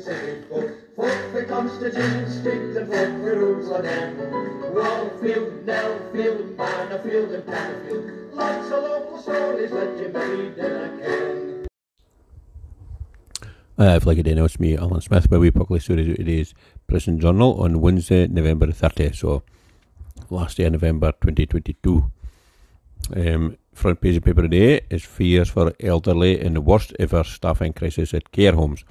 city folk. Folk for and folk for. Wallfield, Nellfield, and. Lots of local stories dinna ken. Uh, if like it it's me, Alan Smith, where we publish today's Press and Journal on Wednesday, November 30th, so last day of November 2022. Um, front page of paper today is fears for elderly in the worst ever staffing crisis at care homes.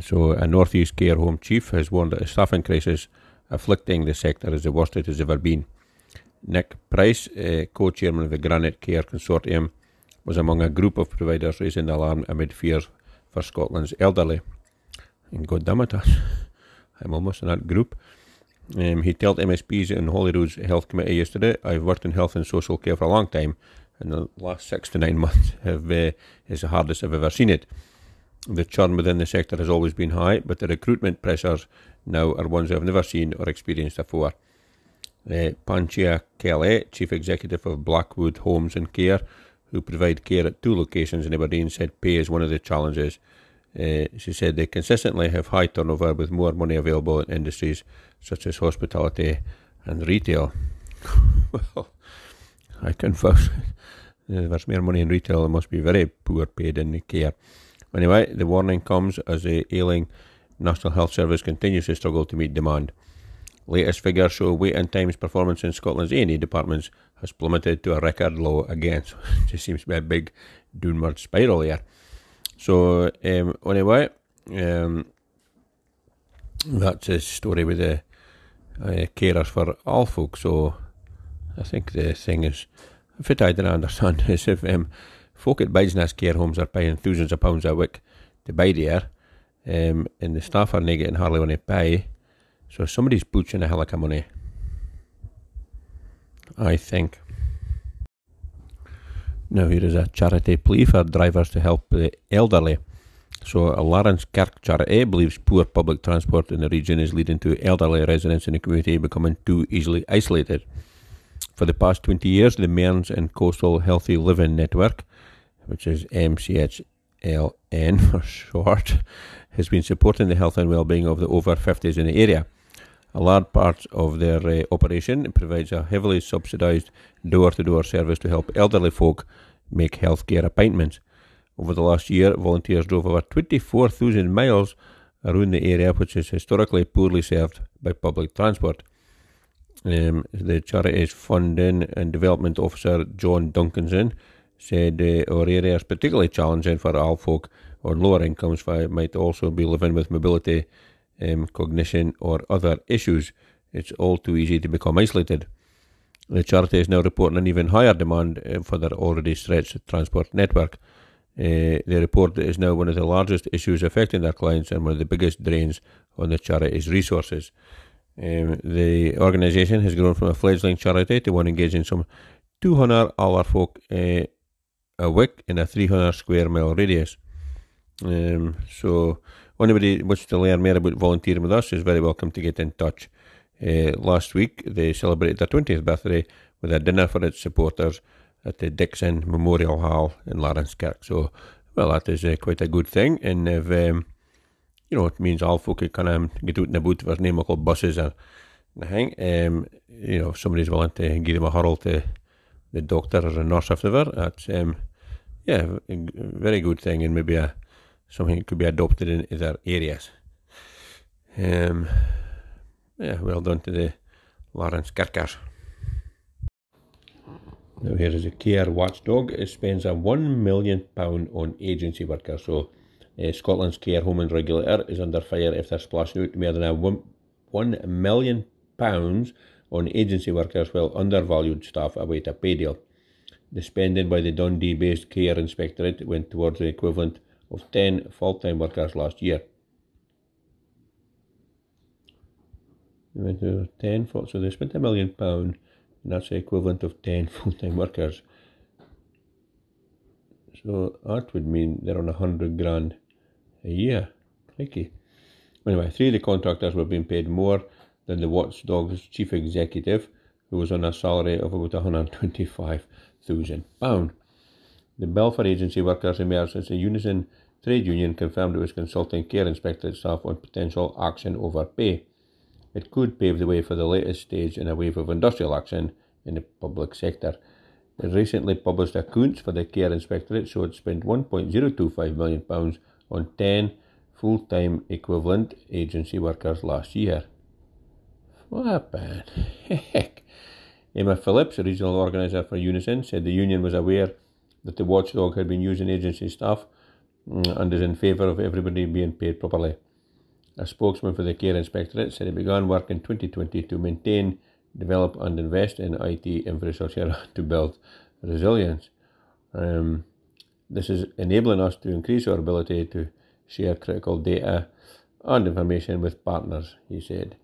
So, a Northeast care home chief has warned that a staffing crisis afflicting the sector is the worst it has ever been. Nick Price, uh, co chairman of the Granite Care Consortium, was among a group of providers raising the alarm amid fears for Scotland's elderly. And God damn it, I'm almost in that group. Um, he told MSPs in Holyrood's Health Committee yesterday, I've worked in health and social care for a long time, and the last six to nine months have uh, is the hardest I've ever seen it. The churn within the sector has always been high, but the recruitment pressures now are ones I've never seen or experienced before. Uh, Fanchea Kelly, Chief Executive of Blackwood Homes and Care, who provide care at two locations in Aberdeen, said pay is one of the challenges. Uh, she said they consistently have high turnover with more money available in industries such as hospitality and retail. well, I confess, there's more money in retail, it must be very poor paid in care. Anyway, the warning comes as the ailing National Health Service continues to struggle to meet demand. Latest figures show wait and times performance in Scotland's A&E departments has plummeted to a record low again. So it just seems to be a big downward spiral here. So um, anyway, um, that's a story with the uh, carers for all folk. So I think the thing is, if it I don't understand is if um, folk at Biden's care homes are paying thousands of pounds a week to buy there, um, and the staff are not getting hardly any pay, so somebody's butchering a hell of a money. I think. Now here is a charity plea for drivers to help the elderly. So a Laurencekirk charity believes poor public transport in the region is leading to elderly residents in the community becoming too easily isolated. For the past 20 years, the Mearns and Coastal Healthy Living Network, which is MCHLN for short, has been supporting the health and well-being of the over 50s in the area. A large part of their uh, operation provides a heavily subsidised door-to-door service to help elderly folk make healthcare appointments. Over the last year, volunteers drove over 24,000 miles around the area, which is historically poorly served by public transport. Um, the charity's funding and development officer, John Duncanson, said uh, our area is particularly challenging for all folk on lower incomes might also be living with mobility, um, cognition, or other issues. It's all too easy to become isolated. The charity is now reporting an even higher demand uh, for their already stretched transport network. Uh, they report that it is now one of the largest issues affecting their clients and one of the biggest drains on the charity's resources. Um, the organisation has grown from a fledgling charity to one engaging some 200 older folk uh, a week in a 300 square mile radius. Um, so, anybody wants to learn more about volunteering with us is very welcome to get in touch. Uh, last week, they celebrated their 20th birthday with a dinner for its supporters at the Dixon Memorial Hall in Laurencekirk. So, well, that is uh, quite a good thing. And if um, you know, it means all folk can um, get out in the boot there's no local buses or anything. Um, you know, if somebody's willing to give them a hurl to the doctor or a nurse if ever, that's um, yeah, a very good thing and maybe a something that could be adopted in other areas. Um, yeah, well done to the Laurencekirkers. Now here is a care watchdog. It spends a one million pound on agency workers. So uh, Scotland's care home and regulator is under fire if they're splashing out more than a one, one million pounds on agency workers while undervalued staff await a pay deal. The spending by the Dundee-based care inspectorate went towards the equivalent of 10 full-time workers last year. They went to 10 full, so they spent a million pound, and that's the equivalent of 10 full-time workers. So that would mean they're on a hundred grand a year. Crikey. Anyway, three of the contractors were being paid more than the watchdog's chief executive, who was on a salary of about £125,000. The Belfast agency workers emerged as a unison trade union confirmed it was consulting care inspectorate staff on potential action over pay. It could pave the way for the latest stage in a wave of industrial action in the public sector. It recently published accounts for the care inspectorate, so it spent £1.025 million on 10 full time equivalent agency workers last year. What bad heck? Emma Phillips, regional organiser for Unison, said the union was aware that the watchdog had been using agency staff mm, and is in favour of everybody being paid properly. A spokesman for the Care Inspectorate said it began work in 2020 to maintain, develop, and invest in IT infrastructure to build resilience. Um, this is enabling us to increase our ability to share critical data and information with partners, he said.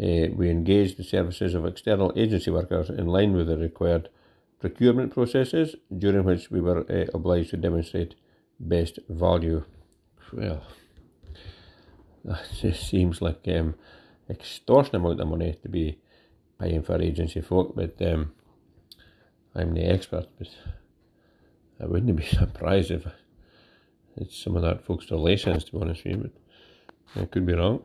Uh, we engaged the services of external agency workers in line with the required procurement processes, during which we were uh, obliged to demonstrate best value. Well, that just seems like um, extortionate amount of money to be paying for agency folk, but um, I'm the expert, but I wouldn't be surprised if it's some of that folks' relations, to be honest with you, but I could be wrong.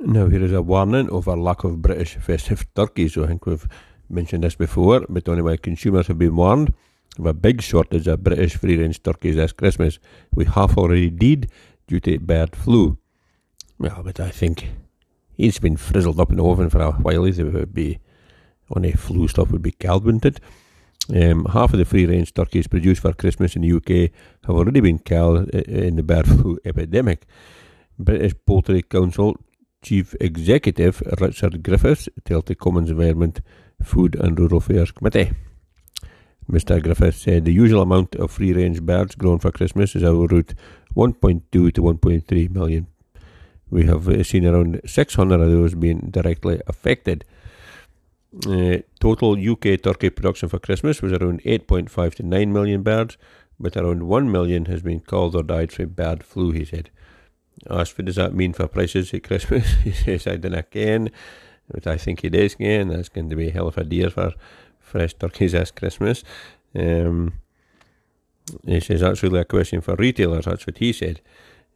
Now, here is a warning over lack of British festive turkeys. I think we've mentioned this before, but anyway, consumers have been warned of a big shortage of British free range turkeys this Christmas. We half already did due to bird flu. Well, but I think he's been frizzled up in the oven for a while. He would be only flu stuff would be calvented. Um, half of the free range turkeys produced for Christmas in the UK have already been killed in the bird flu epidemic. British Poultry Council Chief Executive Richard Griffiths told the Commons Environment, Food and Rural Affairs Committee. Mr. Griffiths said the usual amount of free range birds grown for Christmas is about 1.2 to 1.3 million. We have uh, seen around 600 of those being directly affected. Uh, total UK turkey production for Christmas was around 8.5 to 9 million birds, but around 1 million has been killed or died from bird flu, he said. Asked what does that mean for prices at Christmas? he says, I don't know, but I think it is again. That's going to be a hell of a deal for fresh turkeys this Christmas. Um, he says that's really a question for retailers. That's what he said.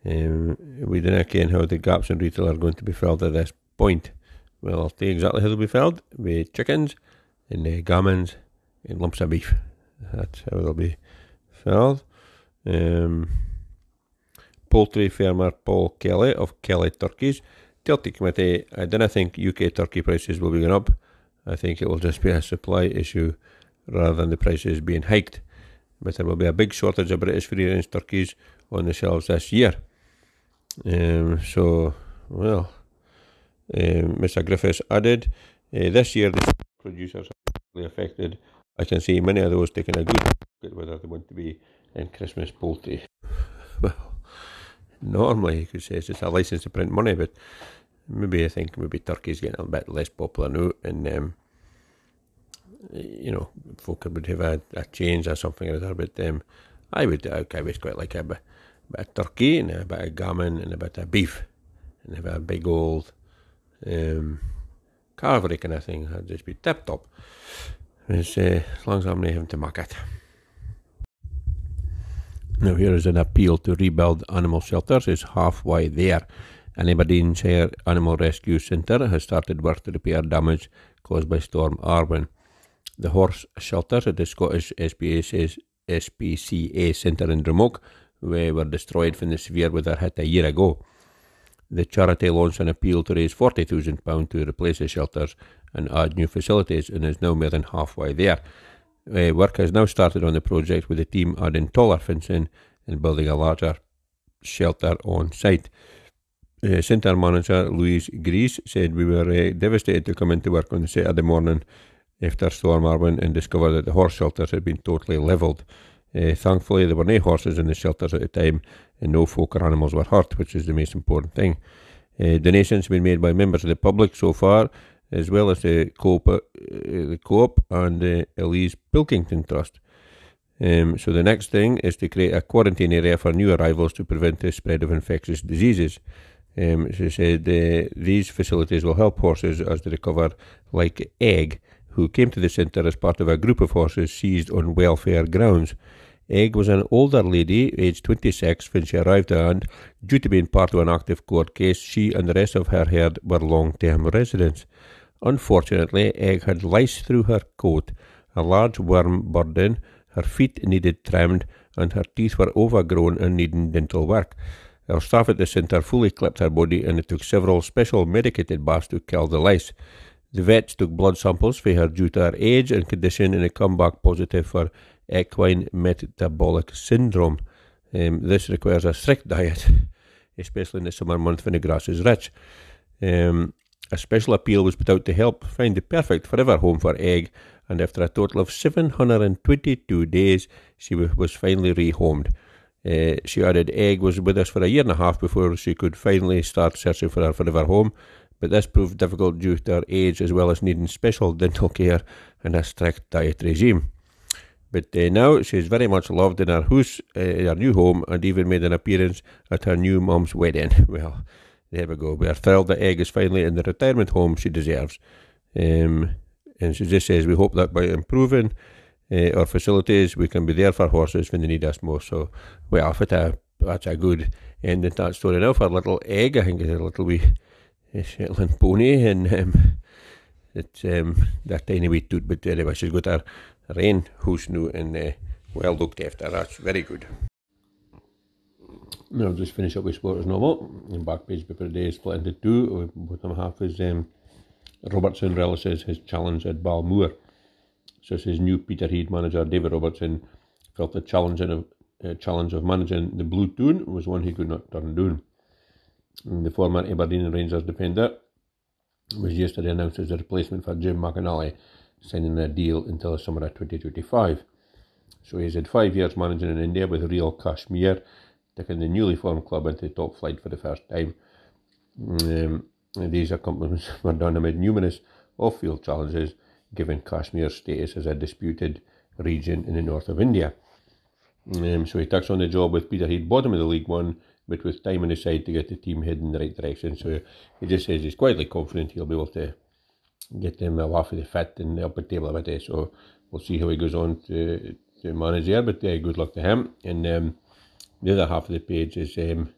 Um, we don't know how the gaps in retail are going to be filled at this point. Well, I'll tell you exactly how they'll be filled with chickens and uh, gammons and lumps of beef. That's how they'll be filled. Um, poultry farmer Paul Kelly of Kelly Turkeys told the committee, I don't think UK turkey prices will be going up. I think it will just be a supply issue rather than the prices being hiked. But there will be a big shortage of British free range turkeys on the shelves this year. Um, so, well, um, Mr. Griffiths added, uh, this year the producers are affected. I can see many of those taking a good look at whether they want to be in Christmas poultry. well, normally you could say it's just a license to print money, but maybe I think maybe Turkey's getting a bit less popular now, and um, you know, folk would have a, a change or something or other. But um, I would, I, I would quite like a bit, a bit of turkey and a bit of gammon and a bit of beef and have a big old um, carvery kind of thing. That'd just be tip top. Uh, as long as I'm not having to mark it. Now, here is an appeal to rebuild animal shelters. It's halfway there. An Aberdeenshire Animal Rescue Centre has started work to repair damage caused by Storm Arwen. The horse shelters at the Scottish SPCA, SPCA Centre in Drumoak were destroyed from the severe weather hit a year ago. The charity launched an appeal to raise £40,000 to replace the shelters and add new facilities and is now more than halfway there. Uh, work has now started on the project with the team adding taller fencing and building a larger shelter on site. Uh, Centre manager Louise Grease said we were uh, devastated to come into work on the Saturday morning after Storm Arwen and discover that the horse shelters had been totally levelled. Uh, thankfully, there were no horses in the shelters at the time, and no folk or animals were hurt, which is the most important thing. Uh, donations have been made by members of the public so far, as well as the Co-op, uh, the Co-op and the Elise Pilkington Trust. Um, so the next thing is to create a quarantine area for new arrivals to prevent the spread of infectious diseases. Um, she said uh, these facilities will help horses as they recover like egg who came to the centre as part of a group of horses seized on welfare grounds. Egg was an older lady, aged 26, when she arrived and, due to being part of an active court case, she and the rest of her herd were long term residents. Unfortunately, Egg had lice through her coat, a large worm burden, her feet needed trimmed, and her teeth were overgrown and needing dental work. Our staff at the centre fully clipped her body and it took several special medicated baths to kill the lice. The vets took blood samples for her due to her age and condition and it come back positive for equine metabolic syndrome. Um, this requires a strict diet, especially in the summer months when the grass is rich. Um, a special appeal was put out to help find the perfect forever home for Egg, and after a total of 722 days, she was finally rehomed. Uh, she added Egg was with us for a year and a half before she could finally start searching for her forever home, but this proved difficult due to her age as well as needing special dental care and a strict diet regime. But uh, now she's very much loved in her house, uh, her new home, and even made an appearance at her new mum's wedding. Well, there we go. We are thrilled that Egg is finally in the retirement home she deserves. Um, and she just says, we hope that by improving uh, our facilities, we can be there for horses when they need us most. So, well, a, that's a good ending to that story now for little egg. I think it's a little wee uh, Shetland pony, and um, it's um, that tiny wee toot. But anyway, she's got her rain house now and uh, well looked after. That's very good. Now, I'll just finish up with Sports Novel. And back page paper today is split into two. Bottom half is um, Robertson relishes his challenge at Balmoor. So his new Peterhead manager, David Robertson, felt the challenge of, uh, challenge of managing the Blue Toon was one he could not turn down. And the former Aberdeen Rangers defender was yesterday announced as a replacement for Jim McInally, signing a deal until the summer of 2025. So he's had five years managing in India with Real Kashmir, taking the newly formed club into the top flight for the first time. Um, these accomplishments were done amid numerous off-field challenges given Kashmir's status as a disputed region in the north of India. Um, so he takes on the job with Peterhead, bottom of the League One, but with time on his side to get the team heading in the right direction. So he just says he's quietly confident he'll be able to get them a laugh of the fit and the upper table a bit. So we'll see how he goes on to, to manage there, but uh, good luck to him. And um, the other half of the page is um,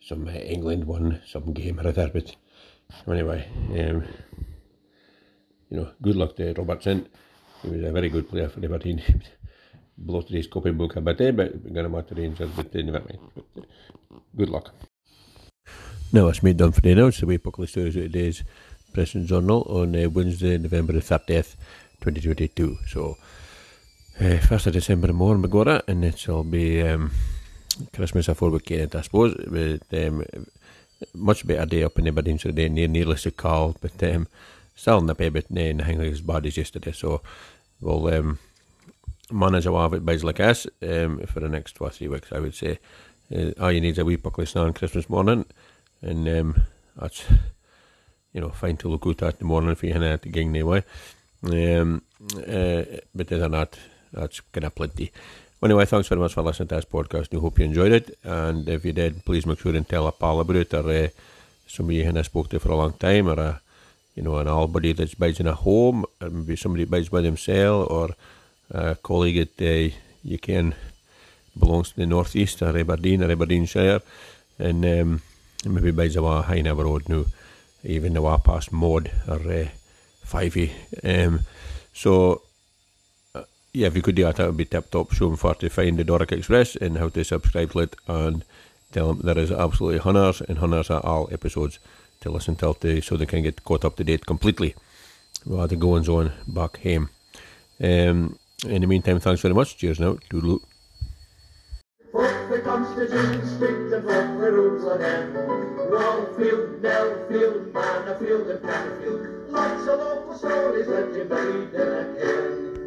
some uh, England won some game or other, but anyway, um, you know, good luck to Robertson. He was a very good player for Aberdeen. Bloated his copybook a bit, but we're going to Rangers, but never mind. But, uh, good luck. Now, it's made done for the now. It's the way Buckley Stories of today's Press and Journal on uh, Wednesday, November the 30th, 2022. So, uh, 1st of December morning, we and it'll be um, Christmas before we get it, I suppose. But, um, much better day up in the Aberdeen today, near nearly so cold, but um, still nippy, but uh, nothing like as bad as yesterday. So we'll um, manage lot of it by like us um, for the next two or three weeks, I would say. Uh, all you need is a wee buckly snow on Christmas morning, and um, that's you know fine to look out at the morning if you're at the gang anyway. Um, uh, but other than that, that's kind of plenty. Anyway, thanks very much for listening to this podcast. We hope you enjoyed it. And if you did, please make sure and tell a pal about it or uh, somebody you haven't spoke to for a long time or a, you know, an old that's buys in a home or maybe somebody buys by themselves or a colleague that uh, you can belongs to the northeast or Aberdeen or Aberdeenshire and um, maybe buys a high never road now, even wa past mod or uh, fivey. Um, so yeah, if you could do that, that would be tip top. Show them for to find the Doric Express and how to subscribe to it, and tell them there is absolutely hundreds and hundreds of all episodes to listen to, to so they can get caught up to date completely while the goings on back home. Um, in the meantime, thanks very much. Cheers now. Canterfield. Lots of local stories that you made.